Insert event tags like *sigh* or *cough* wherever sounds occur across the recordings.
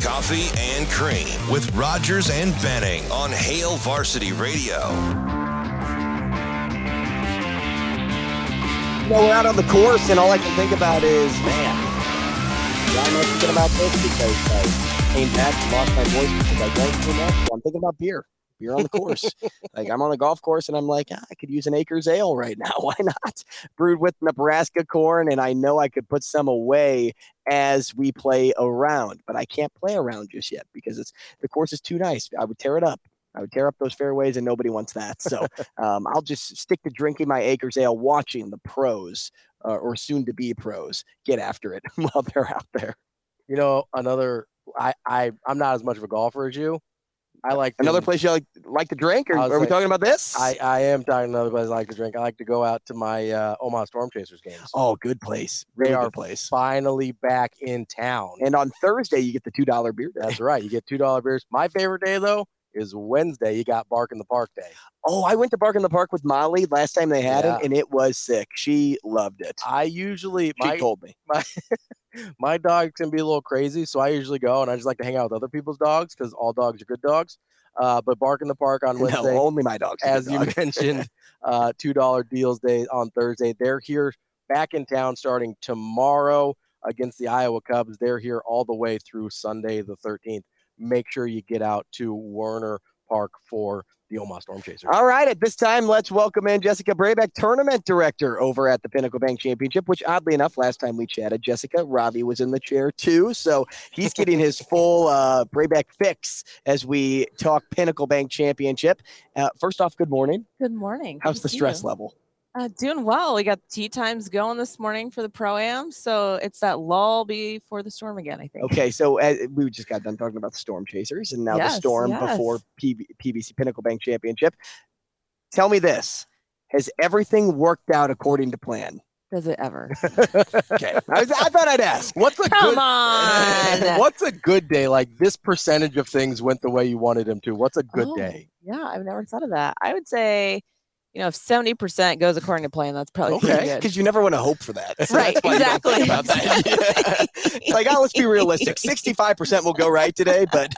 Coffee and Cream with Rogers and Benning on Hail Varsity Radio. You know, we're out on the course, and all I can think about is, man, I'm not thinking about this because I came back and lost my voice because I drank too much. I'm thinking about beer, beer on the course. like I'm on the golf course, and I'm like, ah, I could use an Acres Ale right now. *laughs* Why not? Brewed with Nebraska corn, and I know I could put some away as we play around, but I can't play around just yet because it's the course is too nice. I would tear it up. I would tear up those fairways, and nobody wants that. So *laughs* um, I'll just stick to drinking my Acres Ale, watching the pros uh, or soon to be pros get after it *laughs* while they're out there. You know, another I, I I'm not as much of a golfer as you. I like Another place you like, like to drink, or are we talking about this? I, I am talking another place I like to drink. I like to go out to my uh, Omaha Storm Chasers games. oh, good place. they Really are place. finally back in town. And on Thursday, you get the two dollar beer day. That's right. You get two dollar beers. My favorite day though is Wednesday. You got Bark in the Park Day. Oh, I went to Bark in the Park with Molly last time they had Yeah. it, and it was sick. She loved it. I usually She my told me. my *laughs* my dog can be a little crazy, so I usually go and I just like to hang out with other people's dogs because all dogs are good dogs. Uh, but Bark in the Park on *laughs* Wednesday, No, only my dog's as good you mentioned, *laughs* uh, two dollar deals day on Thursday. They're here back in town starting tomorrow against the Iowa Cubs. They're here all the way through Sunday the 13th. Make sure you get out to Werner Park for the Omaha Storm Chasers. All right, at this time, let's welcome in Jessica Brabec, tournament director over at the Pinnacle Bank Championship, which oddly enough, last time we chatted, Jessica, Ravi was in the chair too. So he's *laughs* getting his full uh, Brabec fix as we talk Pinnacle Bank Championship. Uh, first off, good morning. Good morning. How's Good the stress you. level? Uh, doing well. We got tee times going this morning for the pro am, so it's that lull before the storm again. I think. Okay, so uh, we just got done talking about the Storm Chasers and now the Storm yes. before PB- PBC Pinnacle Bank Championship. Tell me this. Has everything worked out according to plan? Does it ever? *laughs* Okay. I, was, I thought I'd ask. What's a Come good on. *laughs* What's a good day? Like this percentage of things went the way you wanted them to. What's a good Oh, day? Yeah, I've never thought of that. I would say, you know, if seventy percent goes according to plan, that's probably Okay, good. because you never want to hope for that. *laughs* So Right, that's why you don't think exactly. about that. Yeah. *laughs* It's like, oh, let's be realistic. *laughs* Sixty-five percent will go right today, but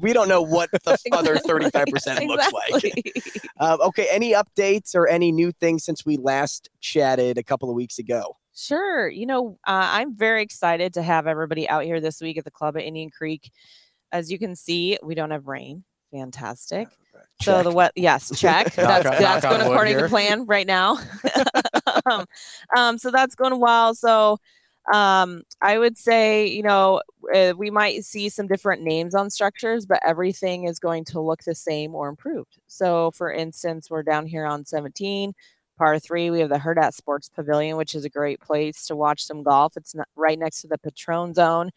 we don't know what the other thirty-five percent looks like. Exactly. Um, okay, any updates or any new things since we last chatted a couple of weeks ago? Sure. You know, uh, I'm very excited to have everybody out here this week at the club at Indian Creek. As you can see, we don't have rain. Fantastic. So Check. the wet, yes, check. *laughs* that's on- that's knock going according here. to plan right now. *laughs* *laughs* um, um, so that's going well. So um, I would say, you know, uh, we might see some different names on structures, but everything is going to look the same or improved. So, for instance, we're down here on 17, par three. We have the Hurrdat Sports Pavilion, which is a great place to watch some golf. It's right next to the Patron Zone,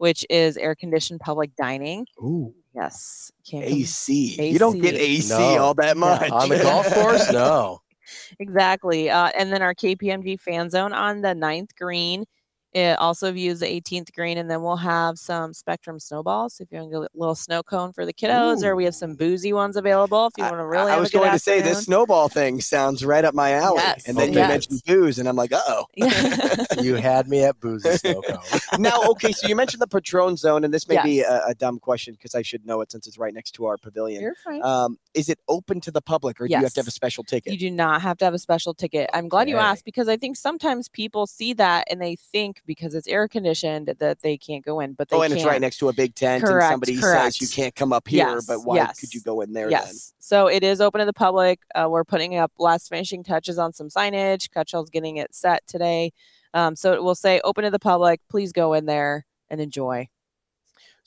which is air conditioned public dining. Ooh, Yes, can't com- AC. You don't get AC No. all that No. much On the golf course? *laughs* No. Exactly. Uh, and then our KPMG fan zone on the ninth green. It also views the 18th green, and then we'll have some Spectrum snowballs if you want to get a little snow cone for the kiddos, or we have some boozy ones available if you want to really. I, have was a good going to say this snowball thing sounds right up my alley, Yes, and then you yes. mentioned booze, and I'm like, oh. *laughs* Yeah. *laughs* You had me at boozy snow cone. *laughs* now, okay, so you mentioned the Patron Zone, and this may be a, a dumb question because I should know it since it's right next to our pavilion. You're fine. Um, is it open to the public, or do you have to have a special ticket? You do not have to have a special ticket. I'm glad you asked because I think sometimes people see that and they think because it's air conditioned that they can't go in, but they oh, and can. it's right next to a big tent, Correct, and somebody says you can't come up here, but Yes, why could you go in there Yes. So it is open to the public. Uh, we're putting up last finishing touches on some signage. Cutshell's getting it set today. Um, so it will say open to the public. Please go in there and enjoy.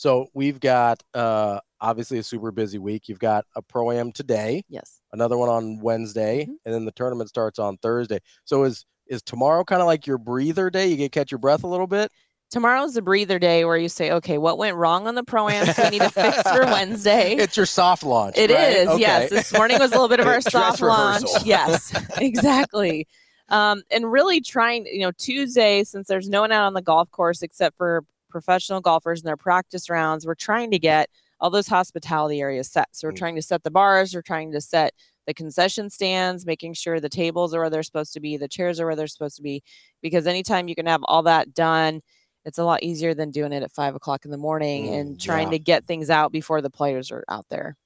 So we've got uh obviously a super busy week. You've got a pro am today, Yes. another one on Wednesday, Mhm. and then the tournament starts on Thursday. So is is tomorrow kind of like your breather day? You get catch your breath a little bit? Tomorrow's the breather day where you say, okay, what went wrong on the pro am? So we need to fix for *laughs* Wednesday. It's your soft launch. It is, right? yes. Okay. This morning was a little bit of *laughs* our soft launch. Yes, *laughs* exactly. Um, and really trying, you know, Tuesday, since there's no one out on the golf course except for professional golfers in their practice rounds, we're trying to get all those hospitality areas set. So we're Mm. trying to set the bars, we're trying to set the concession stands, making sure the tables are where they're supposed to be, the chairs are where they're supposed to be, because anytime you can have all that done it's a lot easier than doing it at five o'clock in the morning Mm, and trying yeah. to get things out before the players are out there.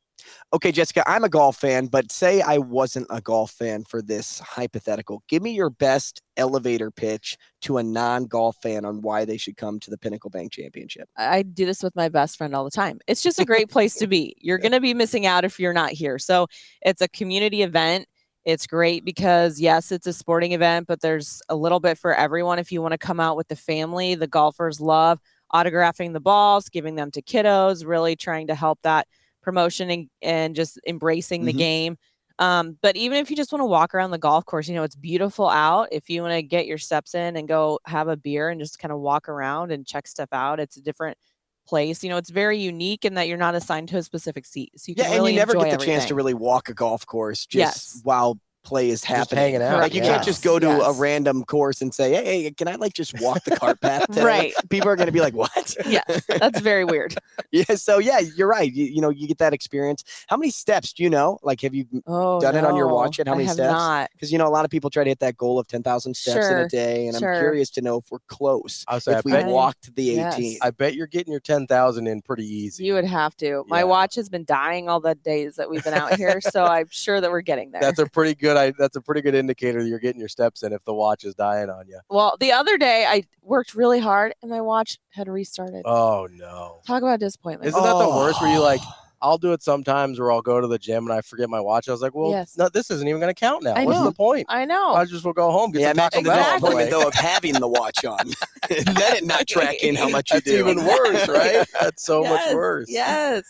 Okay, Jessica, I'm a golf fan, but say I wasn't a golf fan for this hypothetical. Give me your best elevator pitch to a non golf fan on why they should come to the Pinnacle Bank Championship. I do this with my best friend all the time. It's just a *laughs* great place to be. You're going to be missing out if you're not here. So it's a community event. It's great because, yes, it's a sporting event, but there's a little bit for everyone. If you want to come out with the family, the golfers love autographing the balls, giving them to kiddos, really trying to help that promotion and, and just embracing the Mhm. game. Um, but even if you just want to walk around the golf course, you know, it's beautiful out. If you want to get your steps in and go have a beer and just kind of walk around and check stuff out, it's a different place. You know, it's very unique in that you're not assigned to a specific seat. So you Yeah, and really you never get the chance to really walk a golf course just Yes. while play is happening. hanging out, Like you yeah. can't just go to a random course and say, "Hey, hey, can I like just walk the cart path?" *laughs* Today? Right. People are going to be like, "What?" *laughs* Yeah, that's very weird. *laughs* yeah. So yeah, you're right. You, you know, you get that experience. How many steps do you know? Like, have you? Oh, Done it on your watch yet? How I many have steps? Because you know, a lot of people try to hit that goal of ten thousand steps in a day, and I'm curious to know if we're close. I was say, I If we bet, walked the yes. 18. I bet you're getting your ten thousand in pretty easy. You would have to. My watch has been dying all the days that we've been out here, so I'm sure that we're getting there. That's a pretty good. I, that's a pretty good indicator that you're getting your steps in if the watch is dying on you. well, the other day I worked really hard and my watch had restarted. Oh no! Talk about disappointment. Isn't that the worst? Where you like, Oh. I'll do it sometimes, or I'll go to the gym and I forget my watch. I was like, well, Yes. no, this isn't even going to count now. I What's know. the point? I know. I just will go home. Get Yeah, some Taco imagine the Bell the Exactly. disappointment though of having the watch on, *laughs* and then it not tracking how much you That's do. even worse, right? *laughs* That's so much worse. Yes.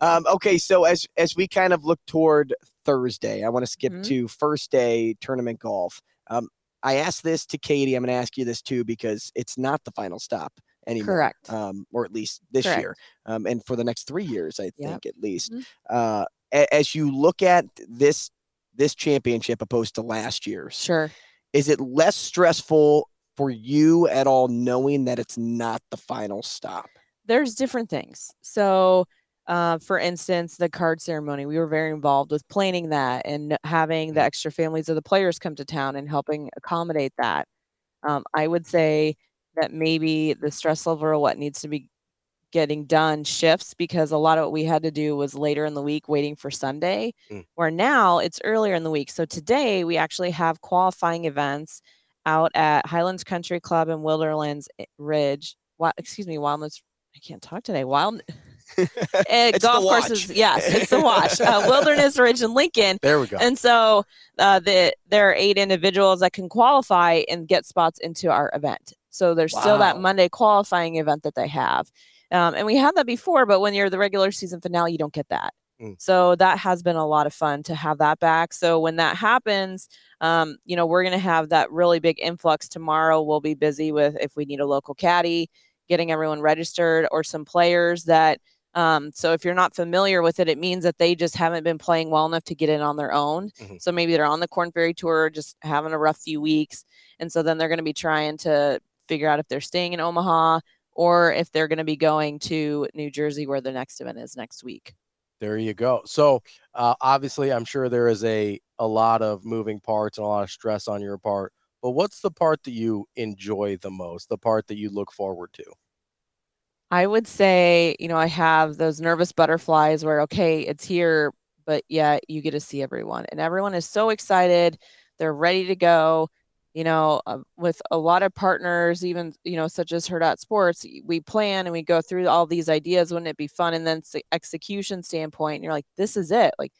Um, okay, so as as we kind of look toward Thursday, I want to skip Mhm. to first day tournament golf. Um, I asked this to Katie. I'm going to ask you this too because it's not the final stop anymore. Correct. Um, or at least this Correct. year, um, and for the next three years, I Yep. think at least. Mhm. Uh, a- as you look at this this championship opposed to last year's, Sure. is it less stressful for you at all knowing that it's not the final stop? There's different things. So, uh, for instance, the card ceremony, we were very involved with planning that and having the extra families of the players come to town and helping accommodate that. Um, I would say that maybe the stress level or what needs to be getting done shifts because a lot of what we had to do was later in the week waiting for Sunday, Mm. where now it's earlier in the week. So today we actually have qualifying events out at Highlands Country Club and Wilderlands Ridge. Wa- excuse me, Wildlands. I can't talk today. Wild *laughs* *laughs* golf courses. Yes, it's the watch. Uh, *laughs* Wilderness Ridge and Lincoln. There we go. And so uh, the, there are eight individuals that can qualify and get spots into our event. So there's still that Monday qualifying event that they have. Um, and we had that before, but when you're the regular season finale, you don't get that. Mm. So that has been a lot of fun to have that back. So when that happens, um, you know, we're going to have that really big influx tomorrow. We'll be busy with if we need a local caddy, getting everyone registered, or some players that um, so if you're not familiar with it, it means that they just haven't been playing well enough to get in on their own. Mhm. So maybe they're on the Korn Ferry Tour, just having a rough few weeks, and so then they're going to be trying to figure out if they're staying in Omaha or if they're going to be going to New Jersey, where the next event is next week. There you go. So uh, obviously, I'm sure there is a a lot of moving parts and a lot of stress on your part. But what's the part that you enjoy the most? The part that you look forward to? I would say, you know, I have those nervous butterflies where, okay, it's here, but yet you get to see everyone, and everyone is so excited. They're ready to go. You know, uh, with a lot of partners, even, you know, such as Hurrdat Sports, we plan and we go through all these ideas. Wouldn't it be fun? And then execution standpoint, and you're like, this is it. Like,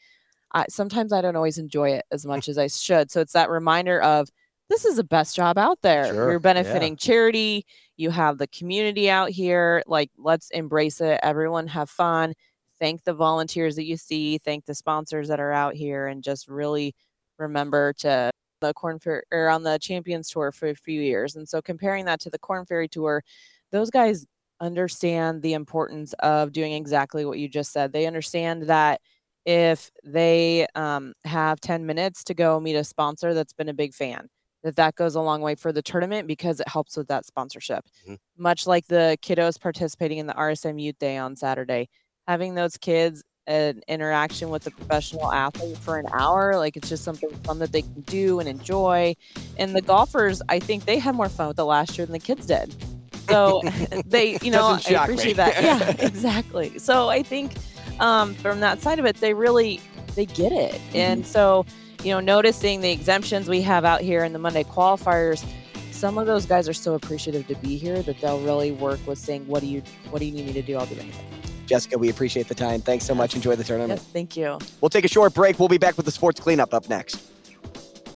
I, sometimes I don't always enjoy it as much as I should. So it's that reminder of this is the best job out there. Sure, You're yeah. benefiting charity. You have the community out here. Like, let's embrace it. Everyone have fun. Thank the volunteers that you see. Thank the sponsors that are out here, and just really remember to the Korn Ferry or on the Champions Tour for a few years. And so comparing that to the Korn Ferry Tour, those guys understand the importance of doing exactly what you just said. They understand that if they um, have 10 minutes to go meet a sponsor that's been a big fan, that that goes a long way for the tournament because it helps with that sponsorship. Mhm. Much like the kiddos participating in the RSM Youth Day on Saturday, having those kids an interaction with a professional athlete for an hour, like it's just something fun that they can do and enjoy. And the golfers, I think they had more fun with it last year than the kids did. So *laughs* they, you know, I appreciate that. *laughs* Yeah, exactly. So I think um, from that side of it, they really they get it, Mm-hmm. and so you know, noticing the exemptions we have out here in the Monday qualifiers. Some of those guys are so appreciative to be here that they'll really work with saying, "What do you, what do you need me to do? I'll do anything." Jessica, we appreciate the time. Thanks so much. Enjoy the tournament. Yes, thank you. We'll take a short break. We'll be back with the sports cleanup up next.